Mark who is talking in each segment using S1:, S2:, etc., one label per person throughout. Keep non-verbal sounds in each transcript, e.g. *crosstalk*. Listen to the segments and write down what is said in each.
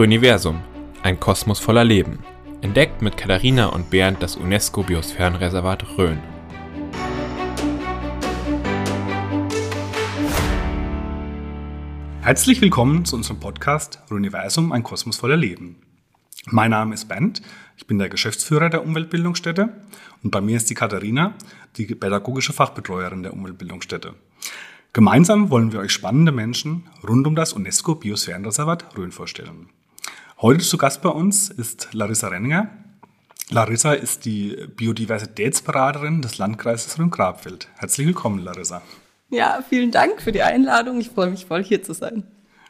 S1: Röniversum, ein Kosmos voller Leben. Entdeckt mit Katharina und Bernd das UNESCO-Biosphärenreservat Rhön.
S2: Herzlich willkommen zu unserem Podcast Röniversum, ein Kosmos voller Leben. Mein Name ist Bernd, ich bin der Geschäftsführer der Umweltbildungsstätte und bei mir ist die Katharina, die pädagogische Fachbetreuerin der Umweltbildungsstätte. Gemeinsam wollen wir euch spannende Menschen rund um das UNESCO Biosphärenreservat Rhön vorstellen. Heute zu Gast bei uns ist Larissa Renninger. Larissa ist die Biodiversitätsberaterin des Landkreises Rhön-Grabfeld. Herzlich willkommen, Larissa.
S3: Ja, vielen Dank für die Einladung. Ich freue mich voll, hier zu sein.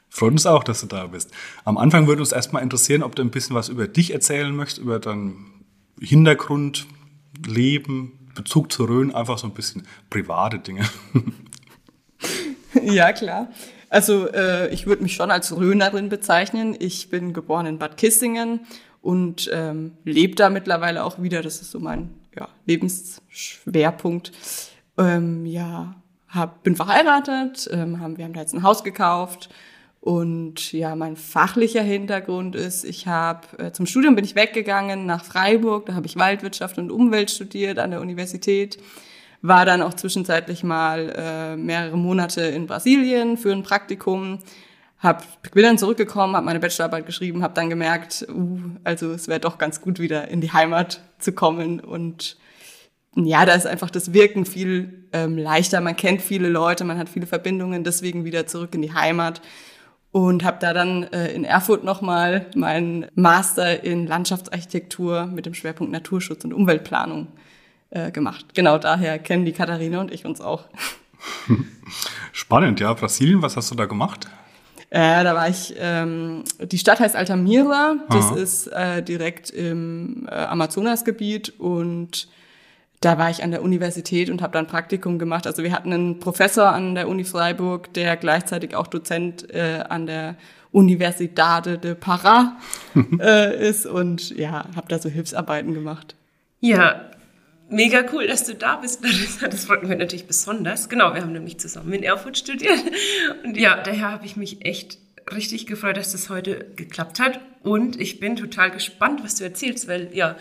S2: Freut uns auch, dass du da bist. Am Anfang würde uns erstmal interessieren, ob du ein bisschen was über dich erzählen möchtest, über deinen Hintergrund, Leben, Bezug zu Rhön, einfach so ein bisschen private Dinge. *laughs*
S3: ja, klar. Also äh, ich würde mich schon als Rhönerin bezeichnen. Ich bin geboren in Bad Kissingen und ähm, lebe da mittlerweile auch wieder. Das ist so mein ja, Lebensschwerpunkt. Ähm, ja, hab, bin verheiratet, ähm, haben, wir haben da jetzt ein Haus gekauft. Und ja, mein fachlicher Hintergrund ist, ich habe äh, zum Studium bin ich weggegangen nach Freiburg, da habe ich Waldwirtschaft und Umwelt studiert an der Universität war dann auch zwischenzeitlich mal äh, mehrere Monate in Brasilien für ein Praktikum. Hab, bin dann zurückgekommen, habe meine Bachelorarbeit geschrieben, habe dann gemerkt, uh, also es wäre doch ganz gut, wieder in die Heimat zu kommen. Und ja, da ist einfach das Wirken viel ähm, leichter. Man kennt viele Leute, man hat viele Verbindungen, deswegen wieder zurück in die Heimat. Und habe da dann äh, in Erfurt nochmal meinen Master in Landschaftsarchitektur mit dem Schwerpunkt Naturschutz und Umweltplanung äh, gemacht. Genau daher kennen die Katharina und ich uns auch. *laughs*
S2: Spannend, ja. Brasilien, was hast du da gemacht?
S3: Äh, da war ich, ähm, die Stadt heißt Altamira, das Aha. ist äh, direkt im äh, Amazonasgebiet und da war ich an der Universität und habe dann Praktikum gemacht. Also wir hatten einen Professor an der Uni Freiburg, der gleichzeitig auch Dozent äh, an der Universidade de Pará *laughs* äh, ist und ja, habe da so Hilfsarbeiten gemacht.
S4: Ja, Mega cool, dass du da bist, *laughs* Larissa. Das freut mich natürlich besonders. Genau, wir haben nämlich zusammen in Erfurt studiert. Und ja, daher habe ich mich echt richtig gefreut, dass das heute geklappt hat. Und ich bin total gespannt, was du erzählst, weil ja,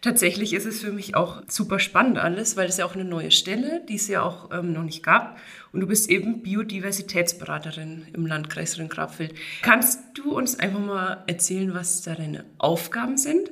S4: tatsächlich ist es für mich auch super spannend alles, weil es ja auch eine neue Stelle, die es ja auch ähm, noch nicht gab. Und du bist eben Biodiversitätsberaterin im Landkreis Rhön-Grabfeld. Kannst du uns einfach mal erzählen, was deine Aufgaben sind?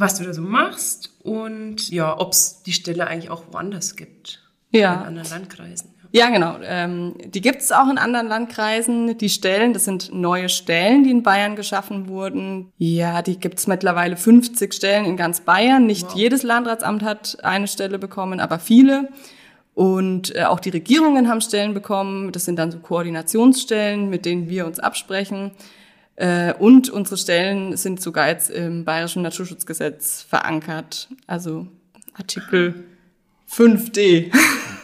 S4: Was du da so machst und ja, ob es die Stelle eigentlich auch woanders gibt.
S3: Ja.
S4: In anderen Landkreisen.
S3: Ja, genau. Ähm, die gibt es auch in anderen Landkreisen. Die Stellen, das sind neue Stellen, die in Bayern geschaffen wurden. Ja, die gibt es mittlerweile 50 Stellen in ganz Bayern. Nicht wow. jedes Landratsamt hat eine Stelle bekommen, aber viele. Und äh, auch die Regierungen haben Stellen bekommen. Das sind dann so Koordinationsstellen, mit denen wir uns absprechen. Äh, und unsere Stellen sind sogar jetzt im Bayerischen Naturschutzgesetz verankert. Also Artikel 5d *laughs*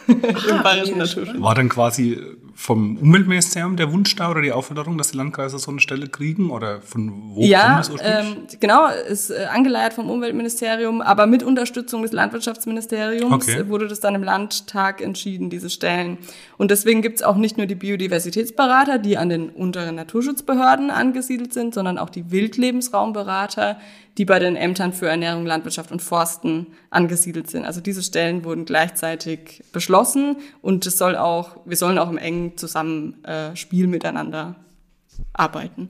S3: im
S2: Bayerischen Naturschutz. War dann quasi vom Umweltministerium der Wunsch da oder die Aufforderung, dass die Landkreise so eine Stelle kriegen? Oder von wo
S3: ja, kommt das ursprünglich? Ähm, genau, ist äh, angeleiert vom Umweltministerium, aber mit Unterstützung des Landwirtschaftsministeriums okay. wurde das dann im Landtag entschieden, diese Stellen. Und deswegen gibt es auch nicht nur die Biodiversitätsberater, die an den unteren Naturschutzbehörden angesiedelt sind, sondern auch die Wildlebensraumberater, die bei den Ämtern für Ernährung, Landwirtschaft und Forsten angesiedelt sind. Also diese Stellen wurden gleichzeitig beschlossen und es soll auch, wir sollen auch im engen Zusammenspiel äh, miteinander arbeiten.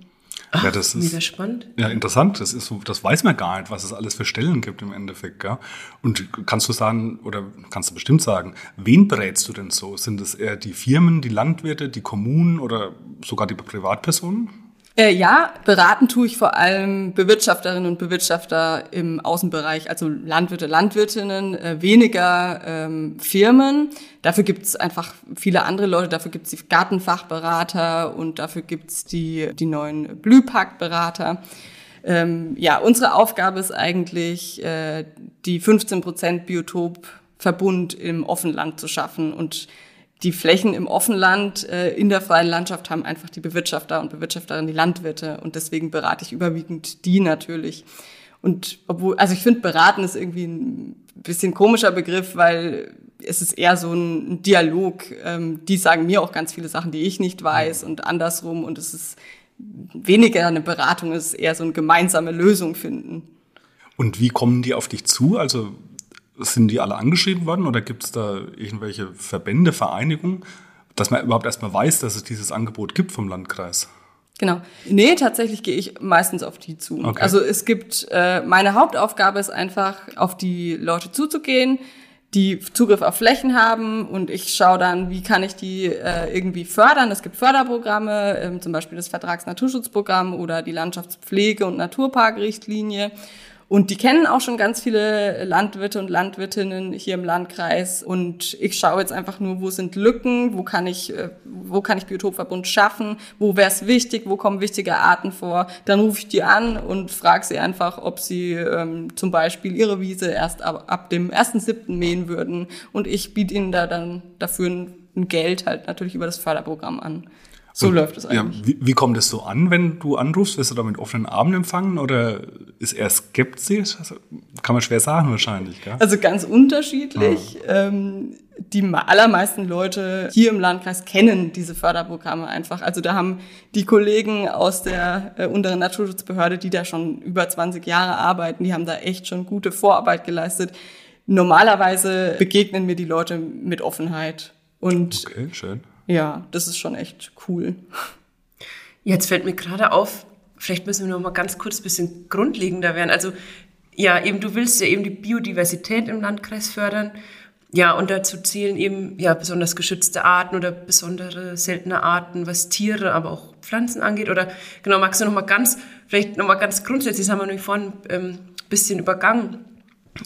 S2: Ach, ja, das ist mega spannend. Ja, interessant. Das ist so, das weiß man gar nicht, was es alles für Stellen gibt im Endeffekt. Gell? Und kannst du sagen oder kannst du bestimmt sagen, wen berätst du denn so? Sind es eher die Firmen, die Landwirte, die Kommunen oder sogar die Privatpersonen?
S3: Äh, ja, beraten tue ich vor allem Bewirtschafterinnen und Bewirtschafter im Außenbereich, also Landwirte, Landwirtinnen, äh, weniger ähm, Firmen. Dafür gibt es einfach viele andere Leute, dafür gibt es die Gartenfachberater und dafür gibt es die, die neuen Blühpaktberater. Ähm, ja, unsere Aufgabe ist eigentlich, äh, die 15 Prozent Biotopverbund im Offenland zu schaffen und die Flächen im Offenland äh, in der freien Landschaft haben einfach die Bewirtschafter und Bewirtschafterinnen, die Landwirte. Und deswegen berate ich überwiegend die natürlich. Und obwohl, also ich finde, beraten ist irgendwie ein bisschen komischer Begriff, weil es ist eher so ein Dialog. Ähm, die sagen mir auch ganz viele Sachen, die ich nicht weiß und andersrum. Und es ist weniger eine Beratung ist, eher so eine gemeinsame Lösung finden.
S2: Und wie kommen die auf dich zu? Also sind die alle angeschrieben worden oder gibt es da irgendwelche Verbände, Vereinigungen, dass man überhaupt erstmal weiß, dass es dieses Angebot gibt vom Landkreis?
S3: Genau. Nee, tatsächlich gehe ich meistens auf die zu. Okay. Also es gibt, äh, meine Hauptaufgabe ist einfach, auf die Leute zuzugehen, die Zugriff auf Flächen haben und ich schaue dann, wie kann ich die äh, irgendwie fördern. Es gibt Förderprogramme, ähm, zum Beispiel das Vertragsnaturschutzprogramm oder die Landschaftspflege- und Naturparkrichtlinie. Und die kennen auch schon ganz viele Landwirte und Landwirtinnen hier im Landkreis. Und ich schaue jetzt einfach nur, wo sind Lücken, wo kann ich, äh, wo kann ich Biotopverbund schaffen, wo wäre es wichtig, wo kommen wichtige Arten vor. Dann rufe ich die an und frage sie einfach, ob sie ähm, zum Beispiel ihre Wiese erst ab, ab dem 1.7. mähen würden. Und ich biete ihnen da dann dafür ein, ein Geld halt natürlich über das Förderprogramm an. So und, läuft es eigentlich.
S2: Ja, wie, wie, kommt es so an, wenn du anrufst? Wirst du da mit offenen Armen empfangen oder ist er skeptisch? Also, kann man schwer sagen wahrscheinlich. Gell?
S3: Also ganz unterschiedlich. Ah. Ähm, die allermeisten Leute hier im Landkreis kennen diese Förderprogramme einfach. Also da haben die Kollegen aus der äh, unteren Naturschutzbehörde, die da schon über 20 Jahre arbeiten, die haben da echt schon gute Vorarbeit geleistet. Normalerweise begegnen mir die Leute mit Offenheit. Und
S2: okay, schön
S3: ja, das ist schon echt cool.
S4: Jetzt fällt mir gerade auf, vielleicht müssen wir noch mal ganz kurz ein bisschen grundlegender werden. Also ja, eben du willst ja eben die Biodiversität im Landkreis fördern. Ja, und dazu zählen eben ja besonders geschützte Arten oder besondere seltene Arten, was Tiere, aber auch Pflanzen angeht. Oder genau, magst du noch mal ganz, vielleicht noch mal ganz grundsätzlich, das haben wir nämlich vorhin ähm, bisschen übergangen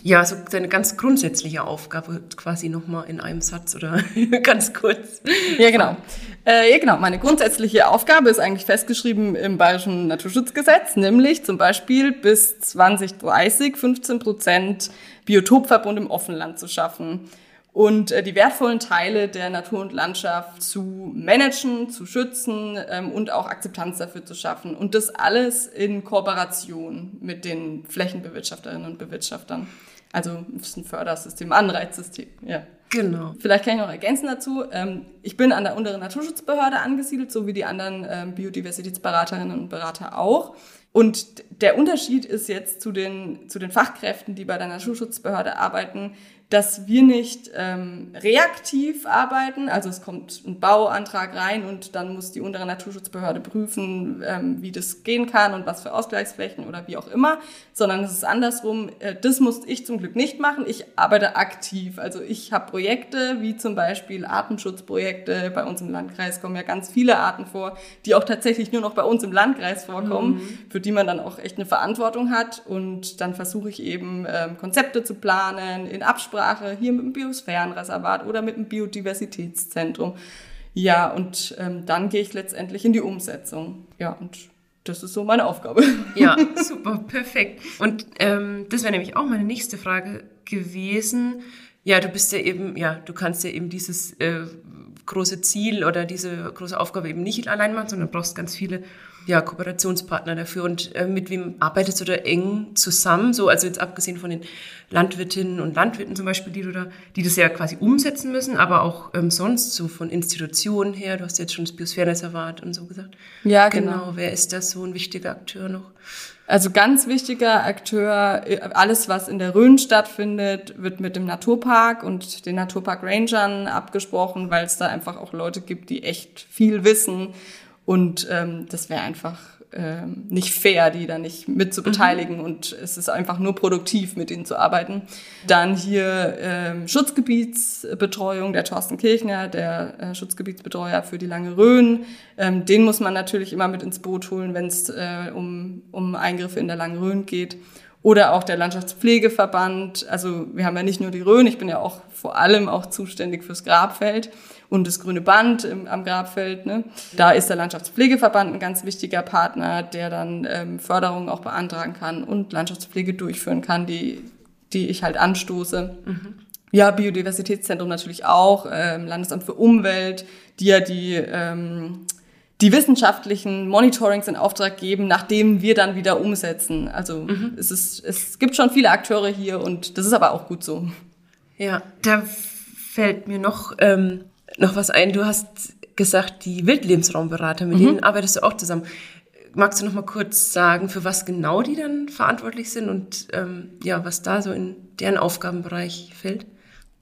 S4: ja, so deine ganz grundsätzliche Aufgabe quasi nochmal in einem Satz oder *laughs* ganz kurz.
S3: Ja, genau. Äh, ja, genau. Meine grundsätzliche Aufgabe ist eigentlich festgeschrieben im Bayerischen Naturschutzgesetz, nämlich zum Beispiel bis 2030 15 Prozent Biotopverbund im Offenland zu schaffen und äh, die wertvollen Teile der Natur und Landschaft zu managen, zu schützen ähm, und auch Akzeptanz dafür zu schaffen. Und das alles in Kooperation mit den Flächenbewirtschafterinnen und Bewirtschaftern. Also ist ein Fördersystem, Anreizsystem, ja.
S4: Genau.
S3: Vielleicht kann ich noch ergänzen dazu. Ähm, ich bin an der unteren Naturschutzbehörde angesiedelt, so wie die anderen ähm, Biodiversitätsberaterinnen und Berater auch. Und der Unterschied ist jetzt zu den, zu den Fachkräften, die bei der Naturschutzbehörde arbeiten, dass wir nicht ähm, reaktiv arbeiten, also es kommt ein Bauantrag rein und dann muss die untere Naturschutzbehörde prüfen, ähm, wie das gehen kann und was für Ausgleichsflächen oder wie auch immer, sondern es ist andersrum. Äh, das muss ich zum Glück nicht machen. Ich arbeite aktiv. Also ich habe Projekte wie zum Beispiel Artenschutzprojekte. Bei uns im Landkreis kommen ja ganz viele Arten vor, die auch tatsächlich nur noch bei uns im Landkreis vorkommen, mhm. Für die man dann auch echt eine Verantwortung hat. Und dann versuche ich eben ähm, Konzepte zu planen in Absprache hier mit dem Biosphärenreservat oder mit dem Biodiversitätszentrum. Ja, und ähm, dann gehe ich letztendlich in die Umsetzung. Ja, und das ist so meine Aufgabe. *laughs*
S4: Ja, super, perfekt. Und ähm, das wäre nämlich auch meine nächste Frage gewesen. Ja, du bist ja eben, ja, du kannst ja eben dieses äh, große Ziel oder diese große Aufgabe eben nicht allein machen, sondern brauchst ganz viele ja, Kooperationspartner dafür. Und äh, mit wem arbeitest du da eng zusammen? So, also jetzt abgesehen von den Landwirtinnen und Landwirten zum Beispiel, die du da, die das ja quasi umsetzen müssen, aber auch ähm, sonst so von Institutionen her. Du hast jetzt schon das Biosphärenreservat und so gesagt.
S3: Ja, genau. genau.
S4: Wer ist das so ein wichtiger Akteur noch?
S3: Also ganz wichtiger Akteur, äh, alles was in der Rhön stattfindet, wird mit dem Naturpark und den Naturpark Rangern abgesprochen, weil es da einfach auch Leute gibt, die echt viel wissen und ähm, das wäre einfach ähm, nicht fair, die da nicht mit zu beteiligen. Mhm. Und es ist einfach nur produktiv, mit ihnen zu arbeiten. Dann hier ähm, Schutzgebietsbetreuung, der Thorsten Kirchner, der äh, Schutzgebietsbetreuer für die Lange Rhön. Ähm, den muss man natürlich immer mit ins Boot holen, wenn es äh, um, um Eingriffe in der Lange Rhön geht. Oder auch der Landschaftspflegeverband. Also wir haben ja nicht nur die Rhön, ich bin ja auch vor allem auch zuständig fürs Grabfeld und das grüne Band im, am Grabfeld. Ne? Da ist der Landschaftspflegeverband ein ganz wichtiger Partner, der dann ähm, Förderungen auch beantragen kann und Landschaftspflege durchführen kann, die, die ich halt anstoße. Mhm. Ja, Biodiversitätszentrum natürlich auch, ähm, Landesamt für Umwelt, die ja die ähm, die wissenschaftlichen Monitorings in Auftrag geben, nachdem wir dann wieder umsetzen. Also mhm. es, ist, es gibt schon viele Akteure hier und das ist aber auch gut so.
S4: Ja, da fällt mir noch noch was ein. Du hast gesagt, die Wildlebensraumberater, mit mhm. denen arbeitest du auch zusammen. magst du noch mal kurz sagen, für was genau die dann verantwortlich sind und ähm, ja, was da so in deren Aufgabenbereich fällt?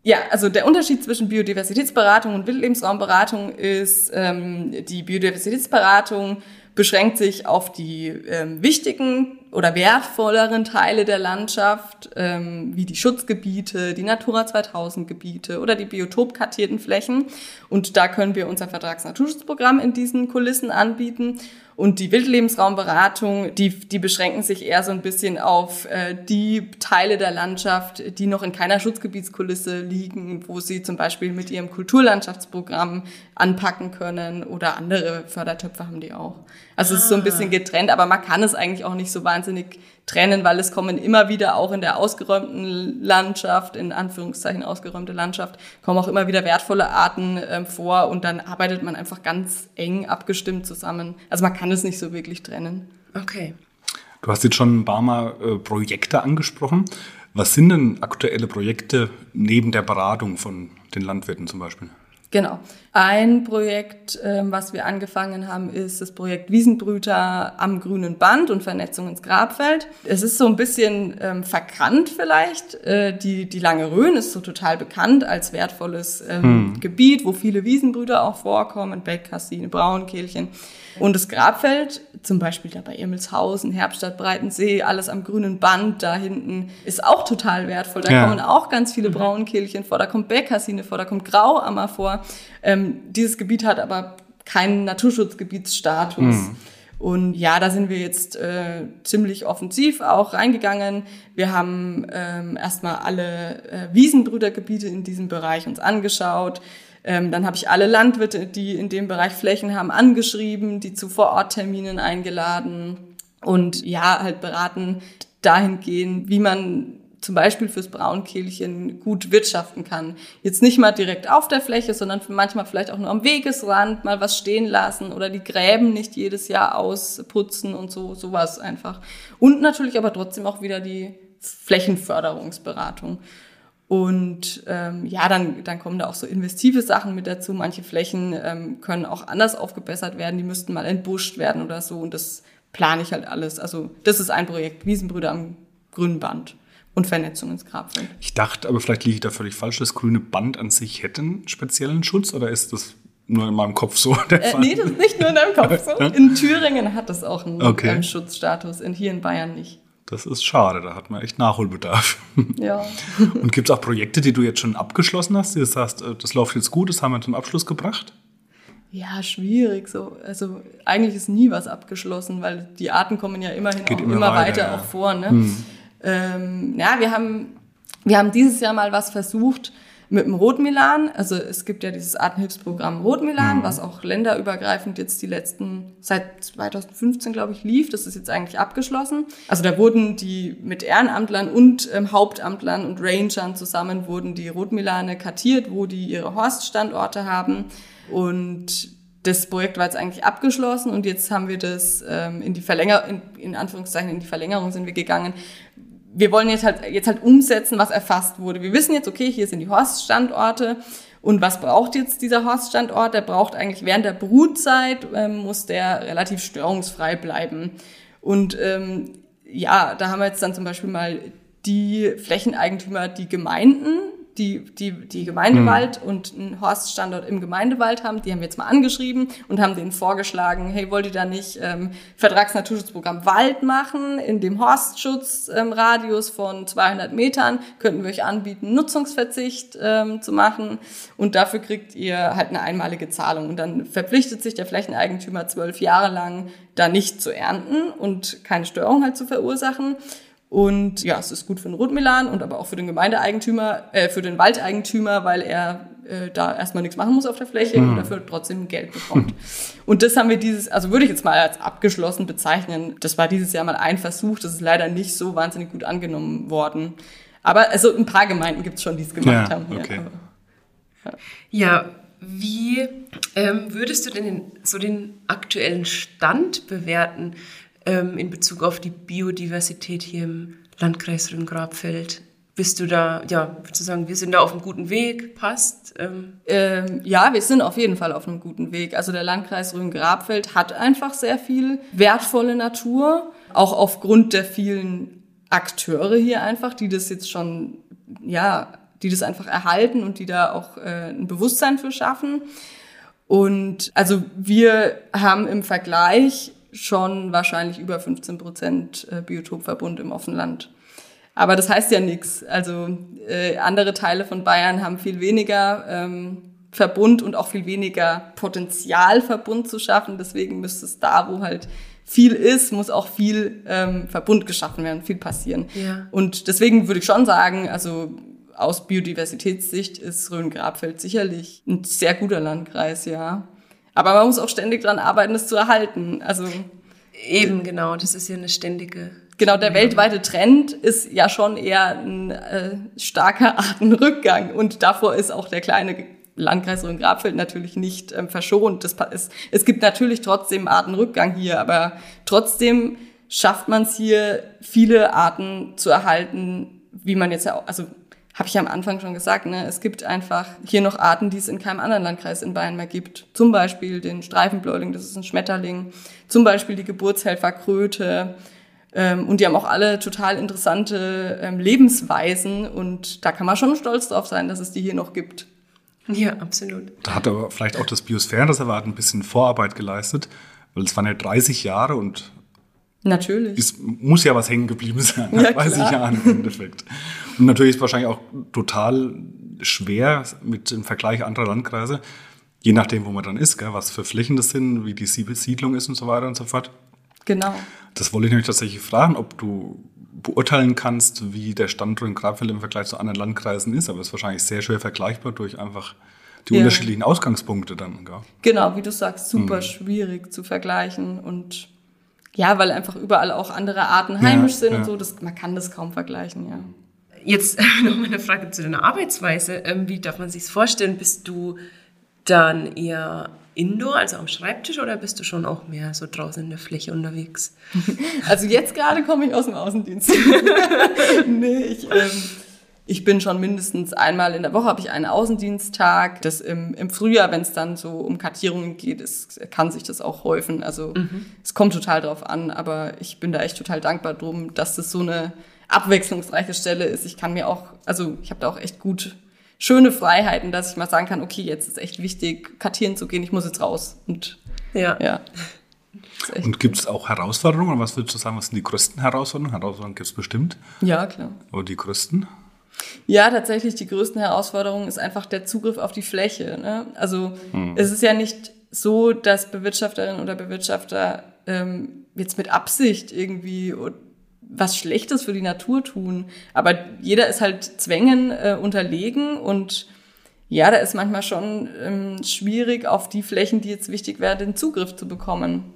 S3: Ja, also der Unterschied zwischen Biodiversitätsberatung und Wildlebensraumberatung ist, ähm, die Biodiversitätsberatung beschränkt sich auf die ähm, wichtigen oder wertvolleren Teile der Landschaft, ähm, wie die Schutzgebiete, die Natura 2000 Gebiete oder die biotopkartierten Flächen. Und da können wir unser Vertragsnaturschutzprogramm in diesen Kulissen anbieten. Und die Wildlebensraumberatung, die, die beschränken sich eher so ein bisschen auf äh, die Teile der Landschaft, die noch in keiner Schutzgebietskulisse liegen, wo sie zum Beispiel mit ihrem Kulturlandschaftsprogramm anpacken können oder andere Fördertöpfe haben die auch. Also es ist so ein bisschen getrennt, aber man kann es eigentlich auch nicht so wahnsinnig trennen, weil es kommen immer wieder auch in der ausgeräumten Landschaft, in Anführungszeichen ausgeräumte Landschaft, kommen auch immer wieder wertvolle Arten ähm, vor und dann arbeitet man einfach ganz eng abgestimmt zusammen. Also man kann es nicht so wirklich trennen.
S4: Okay.
S2: Du hast jetzt schon ein paar Mal äh, Projekte angesprochen. Was sind denn aktuelle Projekte neben der Beratung von den Landwirten zum Beispiel?
S3: Genau. Ein Projekt, ähm, was wir angefangen haben, ist das Projekt Wiesenbrüter am grünen Band und Vernetzung ins Grabfeld. Es ist so ein bisschen ähm, verkannt vielleicht. Äh, die, die Lange Rhön ist so total bekannt als wertvolles ähm, hm. Gebiet, wo viele Wiesenbrüter auch vorkommen, Beckkassine, Braunkehlchen. Und das Grabfeld, zum Beispiel da bei Irmelshausen, Herbstadt, Breitensee, alles am grünen Band da hinten, ist auch total wertvoll. Da ja. kommen auch ganz viele Braunkehlchen vor, da kommt Beckkassine vor, da kommt Grauammer vor. Ähm, dieses Gebiet hat aber keinen Naturschutzgebietsstatus. Mhm. Und ja, da sind wir jetzt äh, ziemlich offensiv auch reingegangen. Wir haben ähm, erstmal alle äh, Wiesenbrüdergebiete in diesem Bereich uns angeschaut. Ähm, dann habe ich alle Landwirte, die in dem Bereich Flächen haben, angeschrieben, die zu Vorortterminen eingeladen und ja, halt beraten dahingehend, wie man zum Beispiel fürs Braunkehlchen gut wirtschaften kann. Jetzt nicht mal direkt auf der Fläche, sondern manchmal vielleicht auch nur am Wegesrand mal was stehen lassen oder die Gräben nicht jedes Jahr ausputzen und so, sowas einfach. Und natürlich aber trotzdem auch wieder die Flächenförderungsberatung. Und ähm, ja, dann, dann kommen da auch so investive Sachen mit dazu. Manche Flächen ähm, können auch anders aufgebessert werden, die müssten mal entbuscht werden oder so. Und das plane ich halt alles. Also das ist ein Projekt, Wiesenbrüder am grünen Band und Vernetzung ins Grabfeld.
S2: Ich dachte, aber vielleicht liege ich da völlig falsch, das grüne Band an sich hätte einen speziellen Schutz oder ist das nur in meinem Kopf so *laughs*
S3: der äh, Fall? Nee, das ist nicht nur in deinem Kopf so. *laughs* In Thüringen hat das auch einen, okay. einen Schutzstatus, in, hier in Bayern nicht.
S2: Das ist schade, da hat man echt Nachholbedarf. *laughs*
S3: Ja. *laughs*
S2: Und gibt es auch Projekte, die du jetzt schon abgeschlossen hast, die du sagst, äh, das läuft jetzt gut, das haben wir zum Abschluss gebracht?
S3: Ja, schwierig. So, also eigentlich ist nie was abgeschlossen, weil die Arten kommen ja immerhin Geht auch immer, immer weiter, weiter ja. auch vor. Ne? Hm. Ähm, ja, wir haben, wir haben dieses Jahr mal was versucht mit dem Rotmilan. Also es gibt ja dieses Artenhilfsprogramm Rotmilan, mhm. was auch länderübergreifend jetzt die letzten, seit 2015 glaube ich, lief. Das ist jetzt eigentlich abgeschlossen. Also da wurden die mit Ehrenamtlern und ähm, Hauptamtlern und Rangern zusammen wurden die Rotmilane kartiert, wo die ihre Horststandorte haben. Und das Projekt war jetzt eigentlich abgeschlossen und jetzt haben wir das ähm, in die Verlängerung, in, in Anführungszeichen in die Verlängerung sind wir gegangen, wir wollen jetzt halt, jetzt halt umsetzen, was erfasst wurde. Wir wissen jetzt, okay, hier sind die Horststandorte. Und was braucht jetzt dieser Horststandort? Der braucht eigentlich während der Brutzeit, ähm, muss der relativ störungsfrei bleiben. Und ähm, ja, da haben wir jetzt dann zum Beispiel mal die Flächeneigentümer, die Gemeinden, die, die, die Gemeindewald mhm. und einen Horststandort im Gemeindewald haben. Die haben jetzt mal angeschrieben und haben denen vorgeschlagen, hey, wollt ihr da nicht ähm, Vertragsnaturschutzprogramm Wald machen in dem Horstschutzradius ähm, von 200 Metern? Könnten wir euch anbieten, Nutzungsverzicht ähm, zu machen und dafür kriegt ihr halt eine einmalige Zahlung. Und dann verpflichtet sich der Flächeneigentümer zwölf Jahre lang, da nicht zu ernten und keine Störung halt zu verursachen. Und ja, es ist gut für den Rotmilan und aber auch für den Gemeindeeigentümer, äh, für den Waldeigentümer, weil er äh, da erstmal nichts machen muss auf der Fläche mhm. und dafür trotzdem Geld bekommt. und das haben wir dieses, also würde ich jetzt mal als abgeschlossen bezeichnen. Das war dieses Jahr mal ein Versuch, das ist leider nicht so wahnsinnig gut angenommen worden. Aber also ein paar Gemeinden gibt es schon, die es gemacht
S2: ja,
S3: haben.
S2: Okay.
S4: Ja, ja. wie ähm, würdest du denn den, so den aktuellen Stand bewerten? Ähm, in Bezug auf die Biodiversität hier im Landkreis Rhön-Grabfeld. bist du da, ja, würdest sagen, wir sind da auf einem guten Weg, passt?
S3: Ähm. Ähm, ja, wir sind auf jeden Fall auf einem guten Weg. Also der Landkreis Rhön-Grabfeld hat einfach sehr viel wertvolle Natur, auch aufgrund der vielen Akteure hier einfach, die das jetzt schon, ja, die das einfach erhalten und die da auch äh, ein Bewusstsein für schaffen. Und also wir haben im Vergleich schon wahrscheinlich über 15 Prozent äh, Biotopverbund im Offenland. Aber das heißt ja nichts. Also äh, andere Teile von Bayern haben viel weniger ähm, Verbund und auch viel weniger Potenzial, Verbund zu schaffen. Deswegen müsste es da, wo halt viel ist, muss auch viel ähm, Verbund geschaffen werden, viel passieren. Ja. Und deswegen würde ich schon sagen, also aus Biodiversitätssicht ist Rhön-Grabfeld sicherlich ein sehr guter Landkreis, ja. Aber man muss auch ständig dran arbeiten, es zu erhalten. Also
S4: eben genau, das ist ja eine ständige.
S3: Genau, der weltweite Trend ist ja schon eher ein äh, starker *laughs* Artenrückgang und davor ist auch der kleine Landkreis Rhön-Grabfeld natürlich nicht ähm, verschont. Das ist, es gibt natürlich trotzdem Artenrückgang hier, aber trotzdem schafft man es hier, viele Arten zu erhalten, wie man jetzt ja auch, also habe ich am Anfang schon gesagt, ne, es gibt einfach hier noch Arten, die es in keinem anderen Landkreis in Bayern mehr gibt. Zum Beispiel den Streifenbläuling, das ist ein Schmetterling. Zum Beispiel die Geburtshelferkröte. Ähm, und die haben auch alle total interessante ähm, Lebensweisen. Und da kann man schon stolz drauf sein, dass es die hier noch gibt.
S4: Ja, absolut.
S2: Da hat aber vielleicht auch das Biosphärenreservat ein bisschen Vorarbeit geleistet, weil es waren ja 30 Jahre und
S3: Natürlich.
S2: Es muss ja was hängen geblieben sein, ja, *laughs* 30 Jahren im Endeffekt. Und natürlich ist es wahrscheinlich auch total schwer mit dem Vergleich anderer Landkreise, je nachdem, wo man dann ist, gell, was für Flächen das sind, wie die Siedlung ist und so weiter und so fort.
S3: Genau.
S2: Das wollte ich nämlich tatsächlich fragen, ob du beurteilen kannst, wie der Standort in Grabfeld im Vergleich zu anderen Landkreisen ist, aber es ist wahrscheinlich sehr schwer vergleichbar durch einfach die ja. unterschiedlichen Ausgangspunkte dann. Gell?
S3: Genau, wie du sagst, super hm. schwierig zu vergleichen und ja, weil einfach überall auch andere Arten heimisch ja, sind ja. und so. Das, man kann das kaum vergleichen, ja.
S4: Jetzt *laughs* noch mal eine Frage zu deiner Arbeitsweise. Ähm, wie darf man sich vorstellen? Bist du dann eher indoor, also am Schreibtisch, oder bist du schon auch mehr so draußen in der Fläche unterwegs? *laughs*
S3: Also jetzt gerade komme ich aus dem Außendienst. *laughs* nee, ich, ähm, ich bin schon mindestens einmal in der Woche, habe ich einen Außendiensttag. Das im, im Frühjahr, wenn es dann so um Kartierungen geht, ist, kann sich das auch häufen. Also mhm. es kommt total drauf an, aber ich bin da echt total dankbar drum, dass das so eine abwechslungsreiche Stelle ist. Ich kann mir auch, also ich habe da auch echt gut schöne Freiheiten, dass ich mal sagen kann, okay, jetzt ist echt wichtig, kartieren zu gehen, ich muss jetzt raus. Und ja. ja.
S2: Und gibt es auch Herausforderungen? Was würdest du sagen, was sind die größten Herausforderungen? Herausforderungen gibt es bestimmt.
S3: Ja, klar.
S2: Aber die größten?
S3: Ja, tatsächlich die größten Herausforderungen ist einfach der Zugriff auf die Fläche. Ne? Also hm. es ist ja nicht so, dass Bewirtschafterinnen oder Bewirtschafter ähm, jetzt mit Absicht irgendwie was Schlechtes für die Natur tun. Aber jeder ist halt Zwängen äh, unterlegen und ja, da ist manchmal schon ähm, schwierig, auf die Flächen, die jetzt wichtig wären, den Zugriff zu bekommen.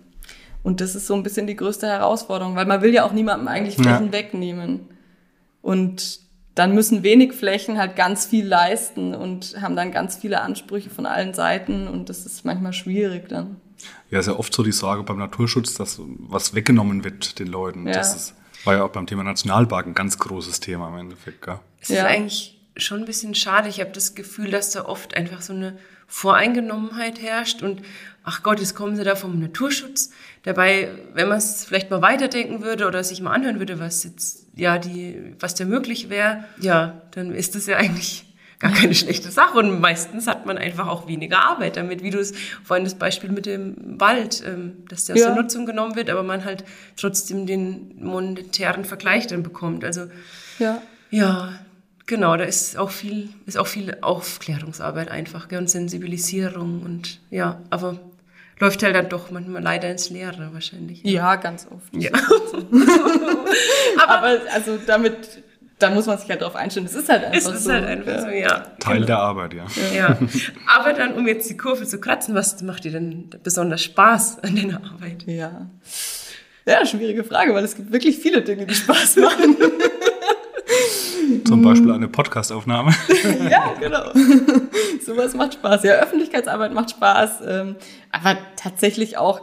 S3: Und das ist so ein bisschen die größte Herausforderung, weil man will ja auch niemandem eigentlich Flächen ja. wegnehmen. Und dann müssen wenig Flächen halt ganz viel leisten und haben dann ganz viele Ansprüche von allen Seiten und das ist manchmal schwierig dann.
S2: Ja, ist ja oft so die Sorge beim Naturschutz, dass was weggenommen wird den Leuten. Ja. Das ist, war ja auch beim Thema Nationalpark ein ganz großes Thema im Endeffekt. Gell?
S4: Es ja. ist eigentlich schon ein bisschen schade. Ich habe das Gefühl, dass da oft einfach so eine Voreingenommenheit herrscht und ach Gott, jetzt kommen sie da vom Naturschutz. Dabei, wenn man es vielleicht mal weiterdenken würde oder sich mal anhören würde, was jetzt, ja, die, was da möglich wäre, ja, dann ist das ja eigentlich gar keine schlechte Sache. Und meistens hat man einfach auch weniger Arbeit damit, wie du es vorhin das Beispiel mit dem Wald, ähm, dass der aus ja. der Nutzung genommen wird, aber man halt trotzdem den monetären Vergleich dann bekommt. Also, ja. Ja, Genau, da ist auch viel, ist auch viel Aufklärungsarbeit einfach gell, und Sensibilisierung und ja, aber läuft halt dann doch manchmal leider ins Leere wahrscheinlich.
S3: Ja, ganz oft. Ja. *laughs* aber, aber, also damit, da muss man sich halt drauf einstellen. Es ist halt einfach es ist so. Halt einfach
S2: so, ja. Teil genau. der Arbeit, ja.
S4: ja. Aber dann, um jetzt die Kurve zu kratzen, was macht dir denn besonders Spaß an deiner Arbeit?
S3: Ja. Ja, schwierige Frage, weil es gibt wirklich viele Dinge, die Spaß machen. *laughs*
S2: Zum Beispiel eine Podcastaufnahme. *laughs*
S3: ja, genau. *laughs* Sowas macht Spaß. Ja, Öffentlichkeitsarbeit macht Spaß. Ähm, aber tatsächlich auch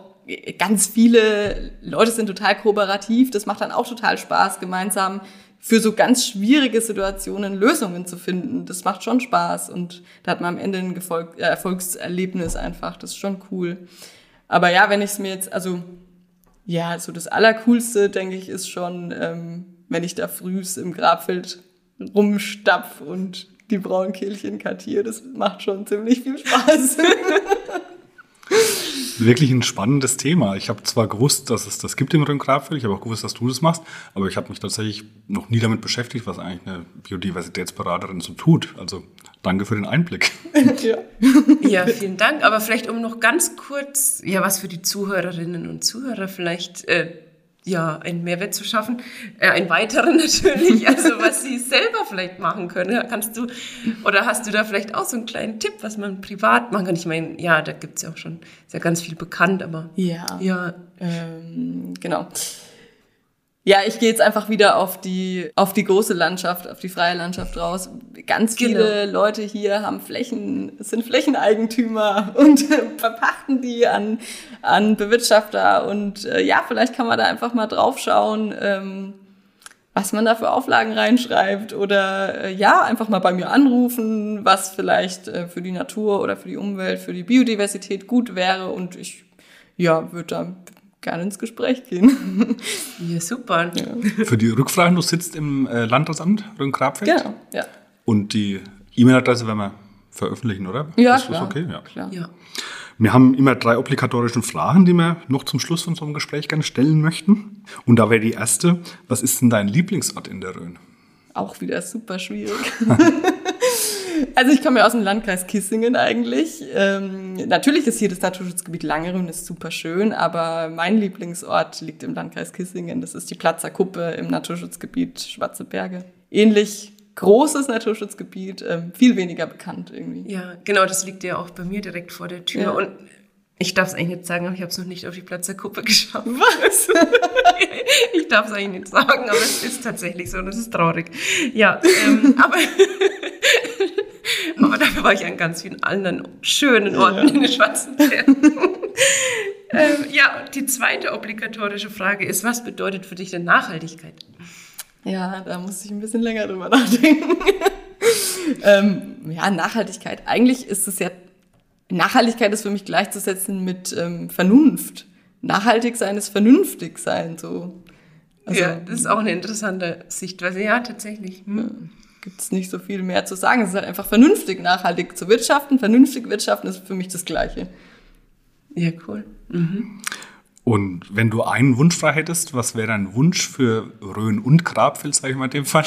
S3: ganz viele Leute sind total kooperativ. Das macht dann auch total Spaß, gemeinsam für so ganz schwierige Situationen Lösungen zu finden. Das macht schon Spaß und da hat man am Ende ein Gefolg äh, Erfolgserlebnis einfach. Das ist schon cool. Aber ja, wenn ich es mir jetzt, also ja, so das Allercoolste, denke ich, ist schon, ähm, wenn ich da frühs im Grabfeld rumstapf und die Braunkehlchen kartiere. Das macht schon ziemlich viel Spaß. *laughs*
S2: wirklich ein spannendes Thema. Ich habe zwar gewusst, dass es das gibt im Rhön-Grabfeld, ich habe auch gewusst, dass du das machst, aber ich habe mich tatsächlich noch nie damit beschäftigt, was eigentlich eine Biodiversitätsberaterin so tut. Also danke für den Einblick. *laughs*
S4: ja. ja, vielen Dank. Aber vielleicht um noch ganz kurz, ja, was für die Zuhörerinnen und Zuhörer vielleicht äh, ja, einen Mehrwert zu schaffen. Äh, einen weiteren *laughs* natürlich, also was sie selber vielleicht machen können. Kannst du, oder hast du da vielleicht auch so einen kleinen Tipp, was man privat machen kann? Ich meine, ja, da gibt's ja auch schon sehr ganz viel bekannt, aber.
S3: Ja. Ja. Ähm, genau. Ja, ich gehe jetzt einfach wieder auf die, auf die große Landschaft, auf die freie Landschaft raus. Ganz viele genau. Leute hier haben Flächen, sind Flächeneigentümer *laughs* und verpachten die an, an Bewirtschafter. Und äh, ja, vielleicht kann man da einfach mal draufschauen, ähm, was man da für Auflagen reinschreibt. Oder äh, ja, einfach mal bei mir anrufen, was vielleicht äh, für die Natur oder für die Umwelt, für die Biodiversität gut wäre. Und ich ja, würde da gerne ins Gespräch gehen. *laughs*
S4: Ja, super.
S2: Ja. Für die Rückfragen, du sitzt im äh, Landratsamt Rhön-Grabfeld?
S3: Genau, ja.
S2: Und die E-Mail-Adresse werden wir veröffentlichen, oder?
S3: Ja,
S2: ist
S3: klar.
S2: Das okay? Ja.
S3: klar.
S4: Ja.
S2: Wir haben immer drei obligatorische Fragen, die wir noch zum Schluss von so einem Gespräch gerne stellen möchten. Und da wäre die erste, was ist denn dein Lieblingsort in der Rhön?
S3: Auch wieder super schwierig. *laughs* Also ich komme ja aus dem Landkreis Kissingen eigentlich. Ähm, natürlich ist hier das Naturschutzgebiet Langerhön ist super schön, aber mein Lieblingsort liegt im Landkreis Kissingen. Das ist die Platzer Kuppe im Naturschutzgebiet Schwarze Berge. Ähnlich großes Naturschutzgebiet, ähm, viel weniger bekannt irgendwie.
S4: Ja, genau, das liegt ja auch bei mir direkt vor der Tür. Ja. Und ich darf es eigentlich nicht sagen, aber ich habe es noch nicht auf die Platzer Kuppe geschafft.
S3: Was? *laughs*
S4: ich darf es eigentlich nicht sagen, aber es ist tatsächlich so und es ist traurig. Ja, ähm, aber *laughs* *laughs* aber dafür war ich an ganz vielen anderen schönen Orten ja. in den Schwarzen Bergen. *laughs* ähm, ja, die zweite obligatorische Frage ist, was bedeutet für dich denn Nachhaltigkeit?
S3: Ja, da muss ich ein bisschen länger drüber nachdenken. *laughs* ähm, ja, Nachhaltigkeit. Eigentlich ist es ja, Nachhaltigkeit ist für mich gleichzusetzen mit ähm, Vernunft. Nachhaltig sein ist vernünftig sein, so.
S4: Also, ja, das ist auch eine interessante Sichtweise. Ja, tatsächlich. Hm
S3: gibt es nicht so viel mehr zu sagen. Es ist halt einfach vernünftig, nachhaltig zu wirtschaften. Vernünftig wirtschaften ist für mich das Gleiche.
S4: Ja, cool. Mhm.
S2: Und wenn du einen Wunsch frei hättest, was wäre dein Wunsch für Rhön und Grabfeld, sage ich mal in dem Fall?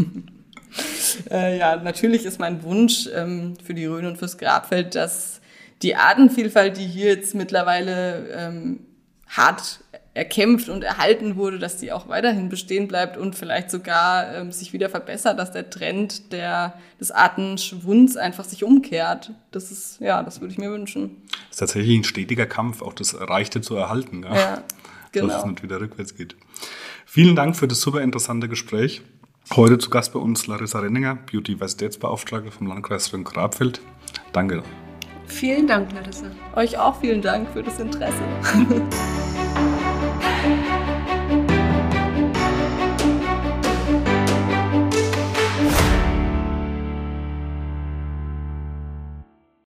S2: *laughs*
S3: äh, ja, natürlich ist mein Wunsch ähm, für die Rhön und fürs Grabfeld, dass die Artenvielfalt, die hier jetzt mittlerweile ähm, hart erkämpft und erhalten wurde, dass die auch weiterhin bestehen bleibt und vielleicht sogar ähm, sich wieder verbessert, dass der Trend der, des Artenschwunds einfach sich umkehrt. Das ist, ja, das würde ich mir wünschen.
S2: Das ist tatsächlich ein stetiger Kampf, auch das Erreichte zu erhalten. Ja,
S3: ja genau. *laughs*
S2: Dass es nicht wieder rückwärts geht. Vielen Dank für das super interessante Gespräch. Heute zu Gast bei uns Larissa Renninger, Biodiversitätsbeauftragte vom Landkreis Rhön-Grabfeld. Danke.
S4: Vielen Dank, Larissa.
S3: Euch auch vielen Dank für das Interesse. *laughs*